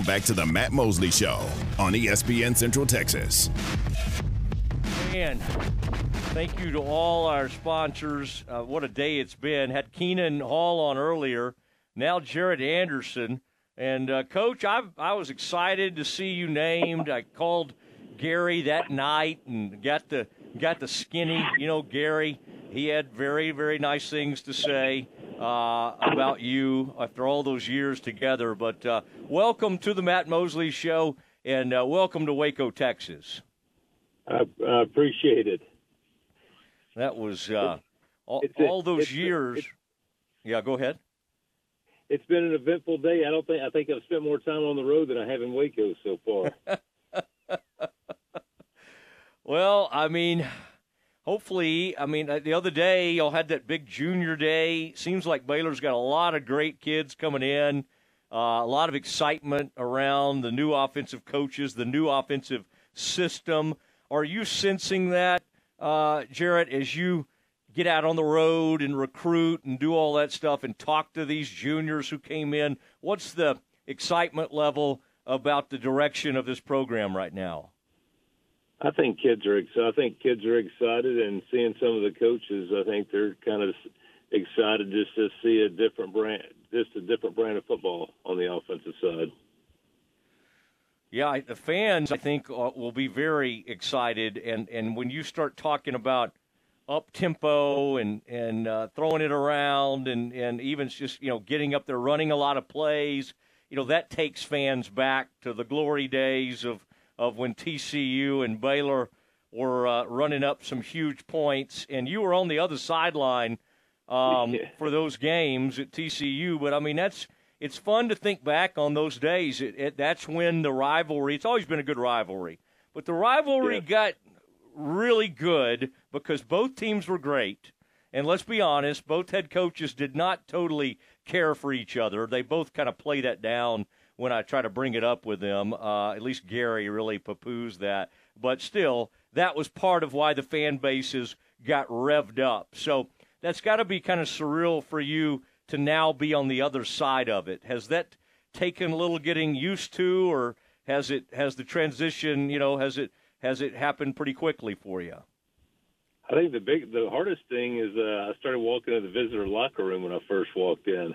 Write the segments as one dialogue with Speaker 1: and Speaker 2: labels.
Speaker 1: Now back to the Matt Mosley Show on ESPN Central Texas.
Speaker 2: And thank you to all our sponsors. Uh, what a day it's been. Had Keenan Hall on earlier. Now Jarrett Anderson. And uh, coach, I I was excited to see you named. I called Gary that night and got the got the skinny. You know, Gary. He had very very nice things to say uh, about you after all those years together. But uh, welcome to the Matt Mosley Show, and uh, welcome to Waco, Texas.
Speaker 3: I, I appreciate it.
Speaker 2: That was uh, all, a, all, those years. yeah, go ahead.
Speaker 3: It's been an eventful day. I don't think I think I've spent more time on the road than I have in Waco so far.
Speaker 2: well, I mean, hopefully, I mean, uh, the other day y'all had that big junior day. Seems like Baylor's got a lot of great kids coming in. Uh, a lot of excitement around the new offensive coaches, the new offensive system. Are you sensing that, uh, Jarrett, as you get out on the road and recruit and do all that stuff and talk to these juniors who came in? What's the excitement level about the direction of this program right now?
Speaker 3: I think kids are. Excited. I think kids are excited, and seeing some of the coaches, I think they're kind of excited just to see a different brand, just a different brand of football on the offensive side.
Speaker 2: Yeah, the fans, I think, uh, will be very excited, and and when you start talking about up tempo and and uh, throwing it around, and and even just you know getting up there, running a lot of plays, you know that takes fans back to the glory days of of when TCU and Baylor were uh, running up some huge points, and you were on the other sideline um, yeah. for those games at TCU. But I mean, that's it's fun to think back on those days. It, it, that's when the rivalry. It's always been a good rivalry, but the rivalry yeah. got really good because both teams were great. And let's be honest, both head coaches did not totally care for each other. They both kind of play that down when I try to bring it up with them. Uh, at least Gary really poo-poos that. But still, that was part of why the fan bases got revved up. So that's got to be kind of surreal for you to now be on the other side of it. Has that taken a little getting used to, or has it has the transition? You know, has it has it happened pretty quickly for you?
Speaker 3: I think the big, the hardest thing is uh, I started walking to the visitor locker room when I first walked in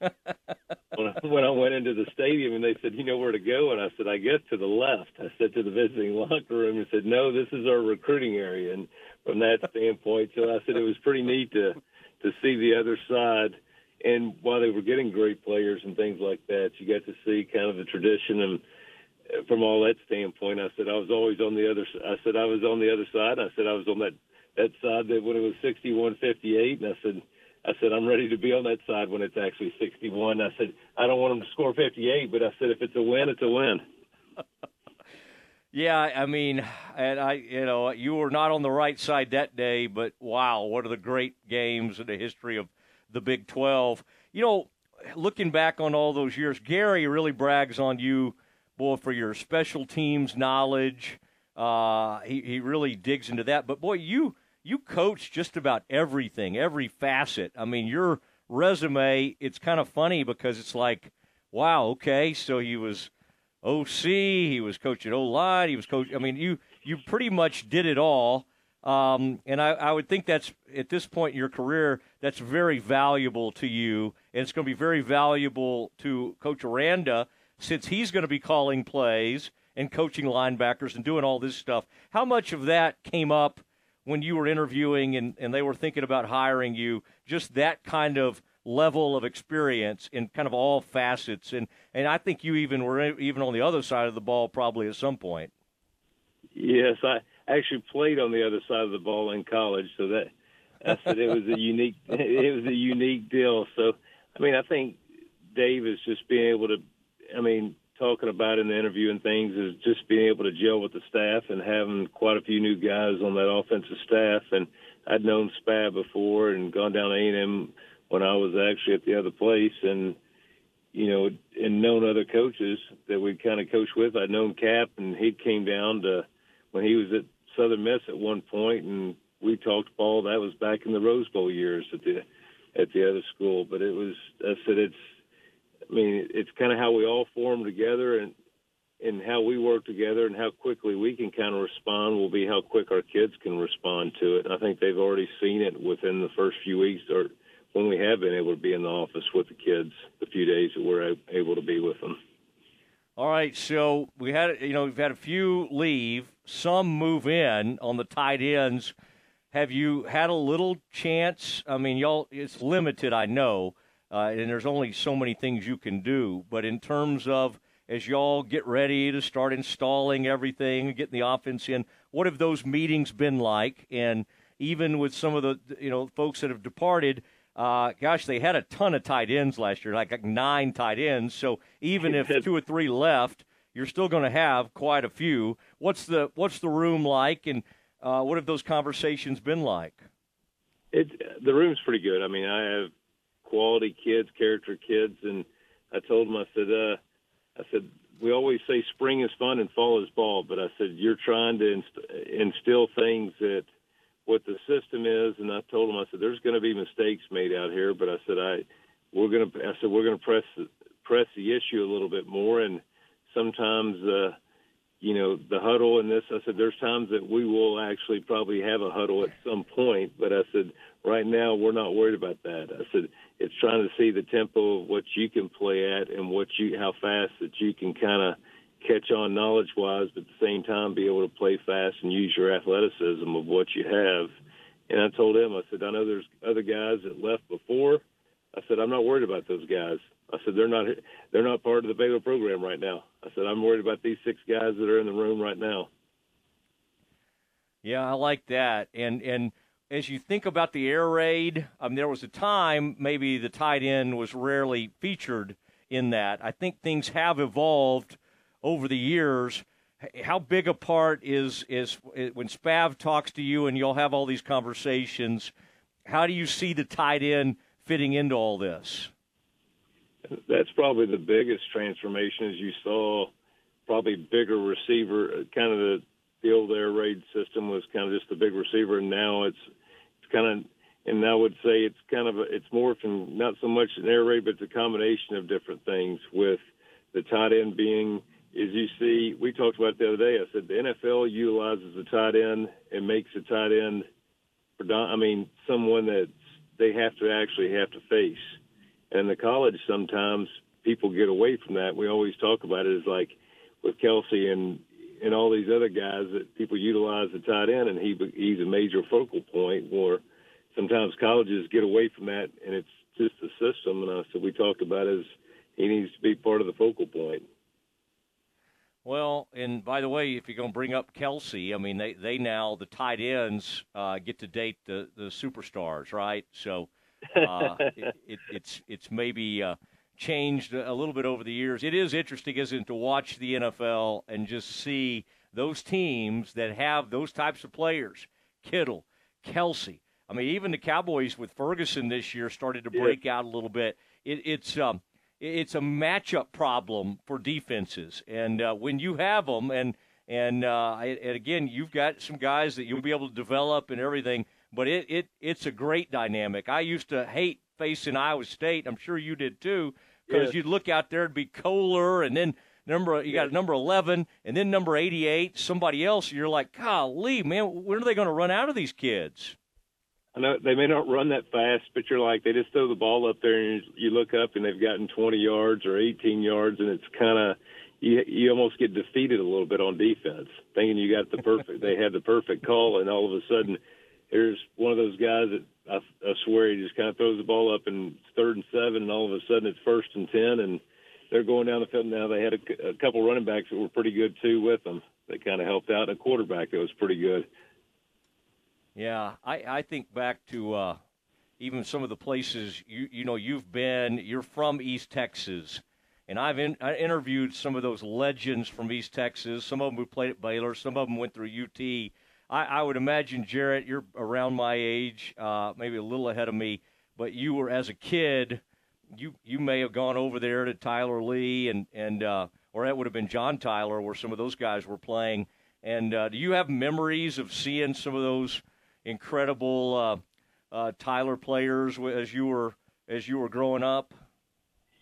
Speaker 3: when, I, went into the stadium and they said, "You know where to go?" and I said, "I guess to the left." I said to the visiting locker room and said, "No, this is our recruiting area." And from that standpoint, so I said it was pretty neat to to see the other side. And while they were getting great players and things like that, you got to see kind of the tradition and uh, from all that standpoint, I said I was always on the other. I said I was on the other side. I said I was on that that side that when it was sixty one fifty eight, and I said I said, I'm ready to be on that side when it's actually 61. I said, I don't want them to score 58, but I said, if it's a win, it's a win.
Speaker 2: yeah, I mean, and I, you know, you were not on the right side that day, but wow, what are the great games in the history of the Big 12. You know, looking back on all those years, Gary really brags on you, boy, for your special teams knowledge. Uh, he, he really digs into that. But boy, you you coach just about everything, every facet. I mean, your resume, it's kind of funny because it's like, wow, okay, so he was OC, he was coaching O line, he was coach. I mean, you you pretty much did it all. Um, and I, I would think that's at this point in your career, that's very valuable to you, and it's going to be very valuable to Coach Aranda since he's going to be calling plays and coaching linebackers and doing all this stuff. How much of that came up when you were interviewing and, and they were thinking about hiring you, just that kind of level of experience in kind of all facets. And, and I think you even were even on the other side of the ball probably at some point.
Speaker 3: Yes, I actually played on the other side of the ball in college, so that I said it was a unique it was a unique deal. So I mean, I think Dave is just being able to. I mean, talking about in the interview and things is just being able to gel with the staff and having quite a few new guys on that offensive staff. And I'd known Spav before and gone down to A&M when I was actually at the other place, and you know, and known other coaches that we kind of coached with. I'd known Cap, and he came down to when he was at Southern Miss at one point, and we talked ball. That was back in the Rose Bowl years at the at the other school. But it was I said it's I mean, it's kind of how we all form together, and and how we work together, and how quickly we can kind of respond will be how quick our kids can respond to it. And I think they've already seen it within the first few weeks, or when we have been able to be in the office with the kids, the few days that we're able to be with them.
Speaker 2: All right, so we had you know we've had a few leave, some move in on the tight ends. Have you had a little chance? I mean, y'all, it's limited, I know, uh, and there's only so many things you can do. But in terms of as y'all get ready to start installing everything, getting the offense in, what have those meetings been like? And even with some of the you know folks that have departed, uh, gosh, they had a ton of tight ends last year, like, like nine tight ends. So even if two or three left, you're still going to have quite a few. What's the what's the room like, and uh, what have those conversations been like?
Speaker 3: It the room's pretty good. I mean, I have quality kids, character kids, and I told them I said, uh, I said we always say spring is fun and fall is ball, but I said you're trying to inst- instill things that what the system is, and I told them I said there's going to be mistakes made out here, but I said I we're going to I said we're going to press press the issue a little bit more, and sometimes uh, you know the huddle and this. I said there's times that we will actually probably have a huddle at some point, but I said right now we're not worried about that. I said it's trying to see the tempo of what you can play at and what you how fast that you can kind of catch on knowledge wise, but at the same time be able to play fast and use your athleticism of what you have. And I told him, I said, I know there's other guys that left before. I said, I'm not worried about those guys. I said they're not they're not part of the Baylor program right now. I said I'm worried about these six guys that are in the room right now.
Speaker 2: Yeah, I like that. And and as you think about the air raid, um, there was a time maybe the tight end was rarely featured in that. I think things have evolved over the years. How big a part is is when Spav talks to you and you'll have all these conversations? How do you see the tight end fitting into all this?
Speaker 3: That's probably the biggest transformation, as you saw. Probably bigger receiver, kind of the the old air raid system was kind of just a big receiver, and now it's kind of and I would say it's kind of a, it's more from not so much an air raid, but it's a combination of different things with the tight end being is you see, we talked about the other day. I said the NFL utilizes the tight end and makes the tight end, I mean, someone that they have to actually have to face. And the college, sometimes people get away from that. We always talk about it as like with Kelce and and all these other guys that people utilize the tight end, and he he's a major focal point. Where sometimes colleges get away from that, and it's just the system. And I said we talked about as he needs to be part of the focal point.
Speaker 2: Well, and by the way, if you're going to bring up Kelce, I mean they, they now the tight ends uh, get to date the, the superstars, right? So uh, it, it, it's it's maybe uh, changed a little bit over the years. It is interesting, isn't it, to watch the NFL and just see those teams that have those types of players, Kittle, Kelce. I mean, even the Cowboys with Ferguson this year started to break yeah. out a little bit. It, it's um, it's a matchup problem for defenses, and uh, when you have them, and and uh, and again, you've got some guys that you'll be able to develop and everything, but it, it it's a great dynamic. I used to hate facing Iowa State. I'm sure you did too, because yes. you'd look out there it'd be Kolar, and then number you got number 11 and then number 88 somebody else you're like golly man when are they going to run out of these kids
Speaker 3: I know they may not run that fast, but you're like they just throw the ball up there and you look up and they've gotten 20 yards or 18 yards, and it's kind of you you almost get defeated a little bit on defense, thinking you got the perfect they had the perfect call, and all of a sudden here's one of those guys that I, I swear he just kind of throws the ball up and third and seven, and all of a sudden it's first and ten, and they're going down the field now. They had a, a couple running backs that were pretty good too with them. They kind of helped out, and a quarterback that was pretty good.
Speaker 2: Yeah, I, I think back to uh, even some of the places you you know you've been. You're from East Texas, and I've in, I interviewed some of those legends from East Texas. Some of them who played at Baylor. Some of them went through UT. I, I would imagine Jarrett, you're around my age, uh, maybe a little ahead of me, but you were as a kid. You you may have gone over there to Tyler Lee and and uh, or that would have been John Tyler, where some of those guys were playing. And uh, do you have memories of seeing some of those? incredible uh, uh, Tyler players as you were as you were growing up?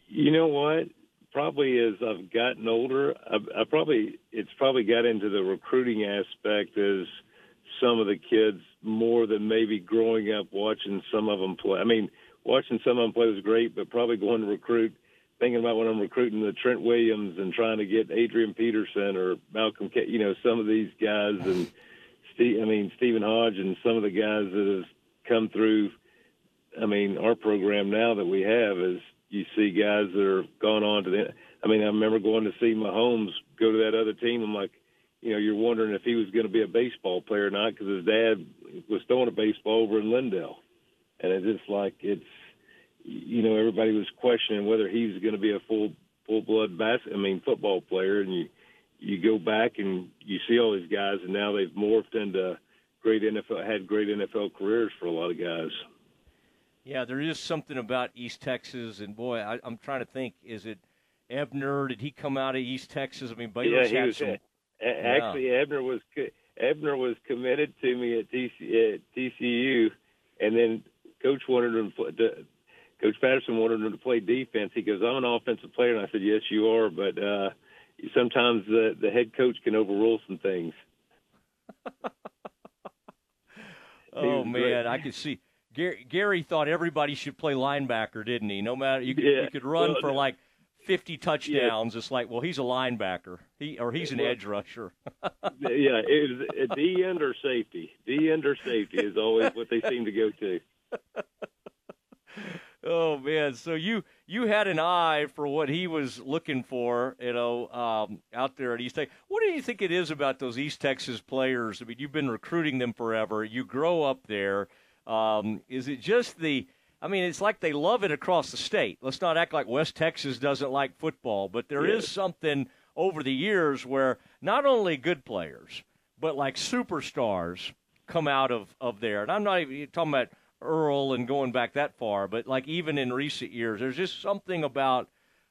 Speaker 3: You know what? Probably as I've gotten older, I, I probably it's probably got into the recruiting aspect as some of the kids more than maybe growing up watching some of them play. I mean, watching some of them play was great, but probably going to recruit, thinking about when I'm recruiting the Trent Williams and trying to get Adrian Peterson or Malcolm, K, you know, some of these guys and Steve, I mean Stephen Hodge and some of the guys that have come through. I mean, our program now that we have is you see guys that are gone on to the. I mean, I remember going to see Mahomes go to that other team. I'm like, you know, you're wondering if he was going to be a baseball player or not because his dad was throwing a baseball over in Lindale, and it's just like it's, you know, everybody was questioning whether he was going to be a full full blood bas- I mean, football player, and you you go back and you see all these guys, and now they've morphed into great NFL had great NFL careers for a lot of guys.
Speaker 2: Yeah, there is something about East Texas, and boy, I, I'm trying to think. Is it Ebner? Did he come out of East Texas? I mean, Baylor's
Speaker 3: yeah,
Speaker 2: had
Speaker 3: was,
Speaker 2: some.
Speaker 3: Actually,
Speaker 2: yeah.
Speaker 3: Ebner was Ebner was committed to me at, TC, at TCU, and then Coach wanted him. To, Coach Patterson wanted him to play defense. He goes, "I'm an offensive player," and I said, "Yes, you are, but uh, sometimes the the head coach can overrule some things."
Speaker 2: oh man, great. I could see Gary, Gary thought everybody should play linebacker, didn't he? No matter you could
Speaker 3: yeah.
Speaker 2: you could run
Speaker 3: well,
Speaker 2: for like fifty touchdowns. Yeah. It's like, well, he's a linebacker, he or he's an edge rusher.
Speaker 3: yeah, it was D end or safety. D end or safety is always what they seem to go to.
Speaker 2: oh man, so you you had an eye for what he was looking for, you know, um, out there at East Texas. What do you think it is about those East Texas players? I mean, you've been recruiting them forever. You grow up there. Um, is it just the? I mean, it's like they love it across the state. Let's not act like West Texas doesn't like football, but there
Speaker 3: yes.
Speaker 2: is something over the years where not only good players, but like superstars come out of, of there. And I'm not even talking about Earl and going back that far, but like even in recent years, there's just something about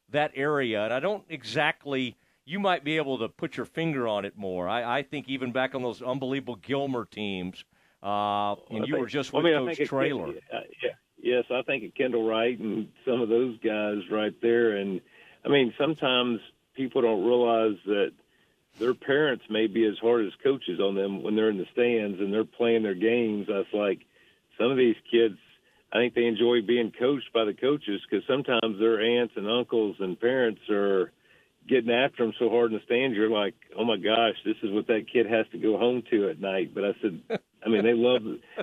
Speaker 2: that area. And I don't exactly, you might be able to put your finger on it more. I, I think even back on those unbelievable Gilmer teams, uh, and you
Speaker 3: think,
Speaker 2: were just
Speaker 3: with
Speaker 2: I mean,
Speaker 3: Coach
Speaker 2: Traylor.
Speaker 3: uh, yeah. Yes, I think of Kendall Wright and some of those guys right there. And I mean, sometimes people don't realize that their parents may be as hard as coaches on them when they're in the stands and they're playing their games. That's like some of these kids. I think they enjoy being coached by the coaches because sometimes their aunts and uncles and parents are getting after them so hard in the stands. You're like, oh my gosh, this is what that kid has to go home to at night. But I said, I mean, they love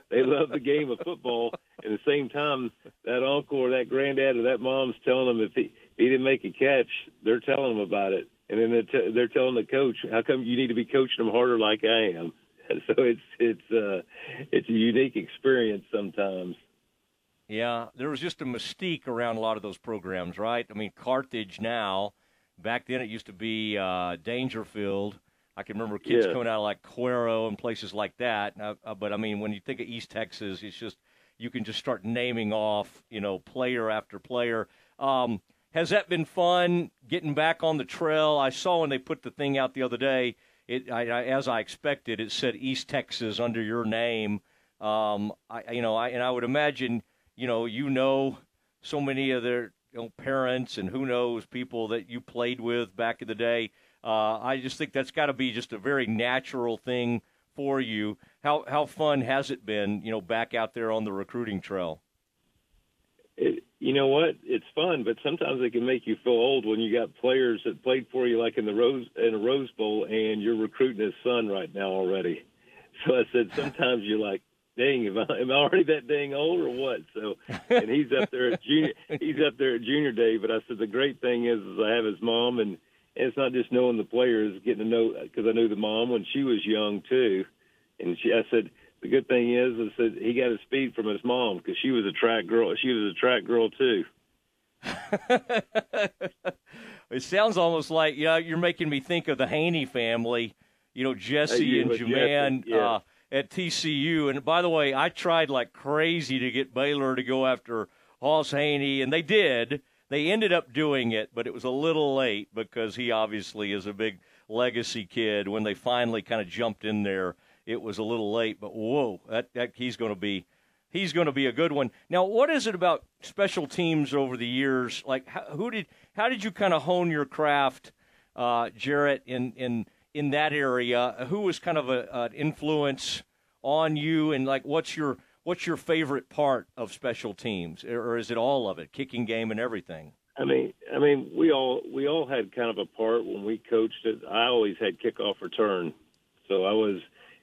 Speaker 3: they love the game of football. At the same time, that uncle or that granddad or that mom's telling them if he, if he didn't make a catch, they're telling him about it, and then they're, t- they're telling the coach, "How come you need to be coaching them harder like I am?" So it's it's uh, it's a unique experience sometimes.
Speaker 2: Yeah, there was just a mystique around a lot of those programs, right? I mean, Carthage now. Back then, it used to be uh, Daingerfield I can remember kids
Speaker 3: yeah.
Speaker 2: coming out of like Cuero and places like that. Uh, uh, but I mean, when you think of East Texas, it's just you can just start naming off, you know, player after player. Um, has that been fun getting back on the trail? I saw when they put the thing out the other day. It, I, I, as I expected, it said East Texas under your name. Um, I, you know, I, and I would imagine, you know, you know, so many of their you know, parents and who knows people that you played with back in the day. Uh, I just think that's got to be just a very natural thing for you. How how fun has it been, you know, back out there on the recruiting trail?
Speaker 3: It, you know what? It's fun, but sometimes it can make you feel old when you got players that played for you, like in the Rose in a Rose Bowl, and you're recruiting his son right now already. So I said, sometimes you're like, dang, am I, am I already that dang old or what? So, and he's up there at junior, he's up there at junior day. But I said the great thing is, is I have his mom and and it's not just knowing the players, getting to know because I knew the mom when she was young too, and she I said the good thing is I said he got his speed from his mom because she was a track girl. She was a track girl too.
Speaker 2: it sounds almost like yeah, you're making me think of the Haney family. You know, Jesse and Jaman
Speaker 3: yeah.
Speaker 2: uh, at TCU. And by the way, I tried like crazy to get Baylor to go after Hoss Haney, and they did. They ended up doing it, but it was a little late because he obviously is a big legacy kid. When they finally kind of jumped in there, it was a little late. But whoa, that, that he's going to be he's going to be a good one. Now, what is it about special teams over the years? Like, how, who did how did you kind of hone your craft, uh, Jarrett, in in in that area? Who was kind of a, an influence on you, and like, what's your what's your favorite part of special teams, or is it all of it, kicking game and everything?
Speaker 3: I mean, I mean, we all we all had kind of a part when we coached it. I always had kickoff return, so I was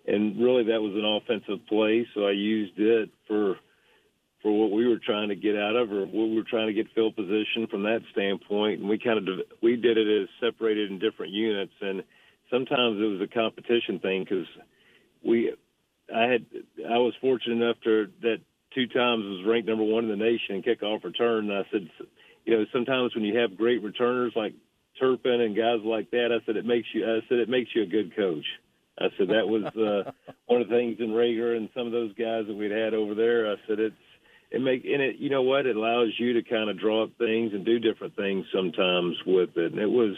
Speaker 3: and really that was an offensive play. So I used it for for what we were trying to get out of, or what we were trying to get field position from that standpoint. And we kind of we did it as separated in different units, and sometimes it was a competition thing because we I had I was fortunate enough to that two times was ranked number one in the nation in kickoff return. And I said, you know, sometimes when you have great returners like Turpin and guys like that, I said it makes you I said it makes you a good coach. I said that was uh, one of the things in Reagor and some of those guys that we'd had over there. I said it's it make and it you know what it allows you to kind of draw up things and do different things sometimes with it. And it was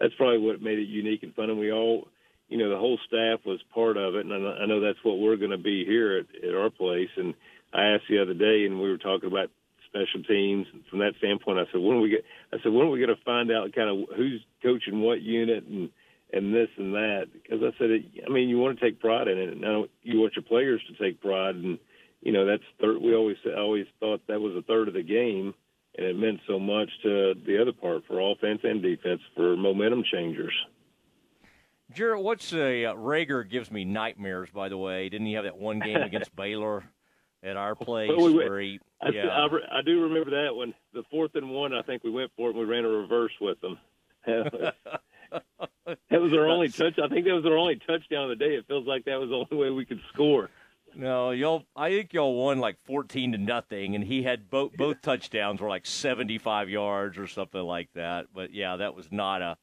Speaker 3: that's probably what made it unique and fun. And we all you know the whole staff was part of it, and I know that's what we're going to be here at, at our place. And I asked the other day, and we were talking about special teams And from that standpoint. I said, when are we get? I said, when are we going to find out kind of who's coaching what unit and and this and that because I said, it, I mean, you want to take pride in it. Now you want your players to take pride, and you know that's third. We always I always thought that was a third of the game, and it meant so much to the other part for offense and defense for momentum changers.
Speaker 2: Jarrett, what's a uh, Reagor gives me nightmares. By the way, didn't he have that one game against Baylor at our place
Speaker 3: well, we went,
Speaker 2: where he?
Speaker 3: I,
Speaker 2: yeah.
Speaker 3: I, I do remember that one. The fourth and one, I think we went for it. and We ran a reverse with them. that was our only touch. I think that was our only touchdown of the day. It feels like that was the only way we could score.
Speaker 2: No, y'all. I think y'all won like fourteen to nothing, and he had both both touchdowns were like seventy-five yards or something like that. But yeah, that was not a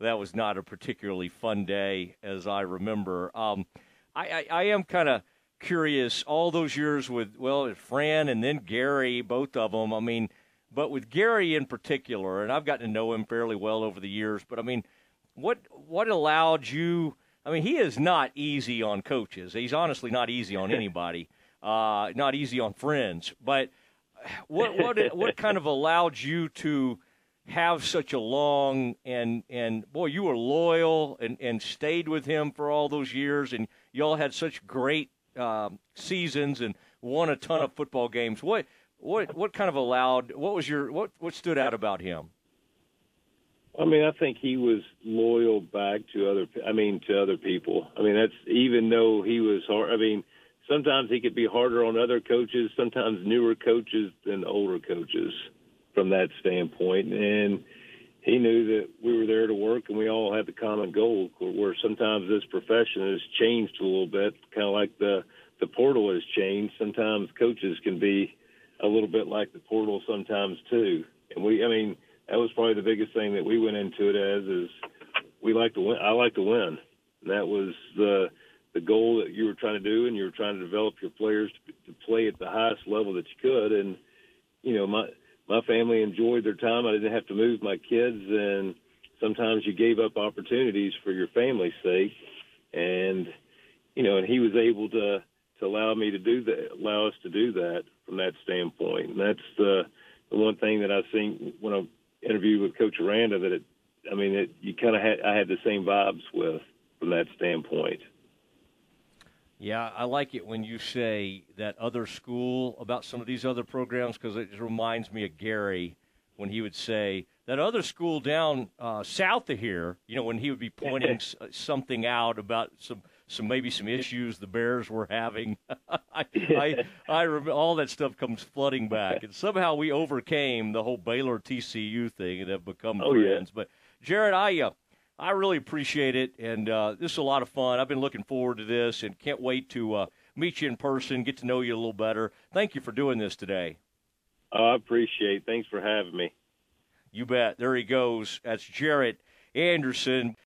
Speaker 2: that was not a particularly fun day, as I remember. Um, I, I, I am kind of curious. All those years with well, Fran and then Gary, both of them. I mean, but with Gary in particular, and I've gotten to know him fairly well over the years. But I mean, what what allowed you? I mean, he is not easy on coaches. He's honestly not easy on anybody. Uh, not easy on friends. But what what what kind of allowed you to have such a long and and boy, you were loyal and and stayed with him for all those years, and y'all had such great um, seasons and won a ton of football games. What what what kind of allowed? What was your what what stood out about him?
Speaker 3: I mean, I think he was loyal back to other. I mean, to other people. I mean, that's even though he was hard. I mean, sometimes he could be harder on other coaches. Sometimes newer coaches than older coaches, from that standpoint. And he knew that we were there to work, and we all had the common goal. Where sometimes this profession has changed a little bit, kind of like the the portal has changed. Sometimes coaches can be a little bit like the portal sometimes too. And we, I mean that was probably the biggest thing that we went into it as is we like to win. I like to win. And that was the the goal that you were trying to do, and you were trying to develop your players to, to play at the highest level that you could. And you know, my my family enjoyed their time. I didn't have to move my kids, and sometimes you gave up opportunities for your family's sake. And you know, and he was able to to allow me to do that, allow us to do that from that standpoint. And that's the the one thing that I think when I interview with Coach Aranda that it, I mean, it, you kind of had I had the same vibes with from that standpoint.
Speaker 2: Yeah, I like it when you say that other school about some of these other programs because it just reminds me of Gary when he would say that other school down uh, south of here. You know, when he would be pointing something out about some some maybe some issues the Bears were having. I, I, I remember all that stuff comes flooding back, and somehow we overcame the whole Baylor TCU thing and have become
Speaker 3: oh,
Speaker 2: friends.
Speaker 3: Yeah.
Speaker 2: But Jarrett, I uh, I really appreciate it, and uh, this is a lot of fun. I've been looking forward to this, and can't wait to uh, meet you in person, get to know you a little better. Thank you for doing this today.
Speaker 3: Oh, I appreciate. it. Thanks for having me.
Speaker 2: You bet. There he goes. That's Jarrett Anderson.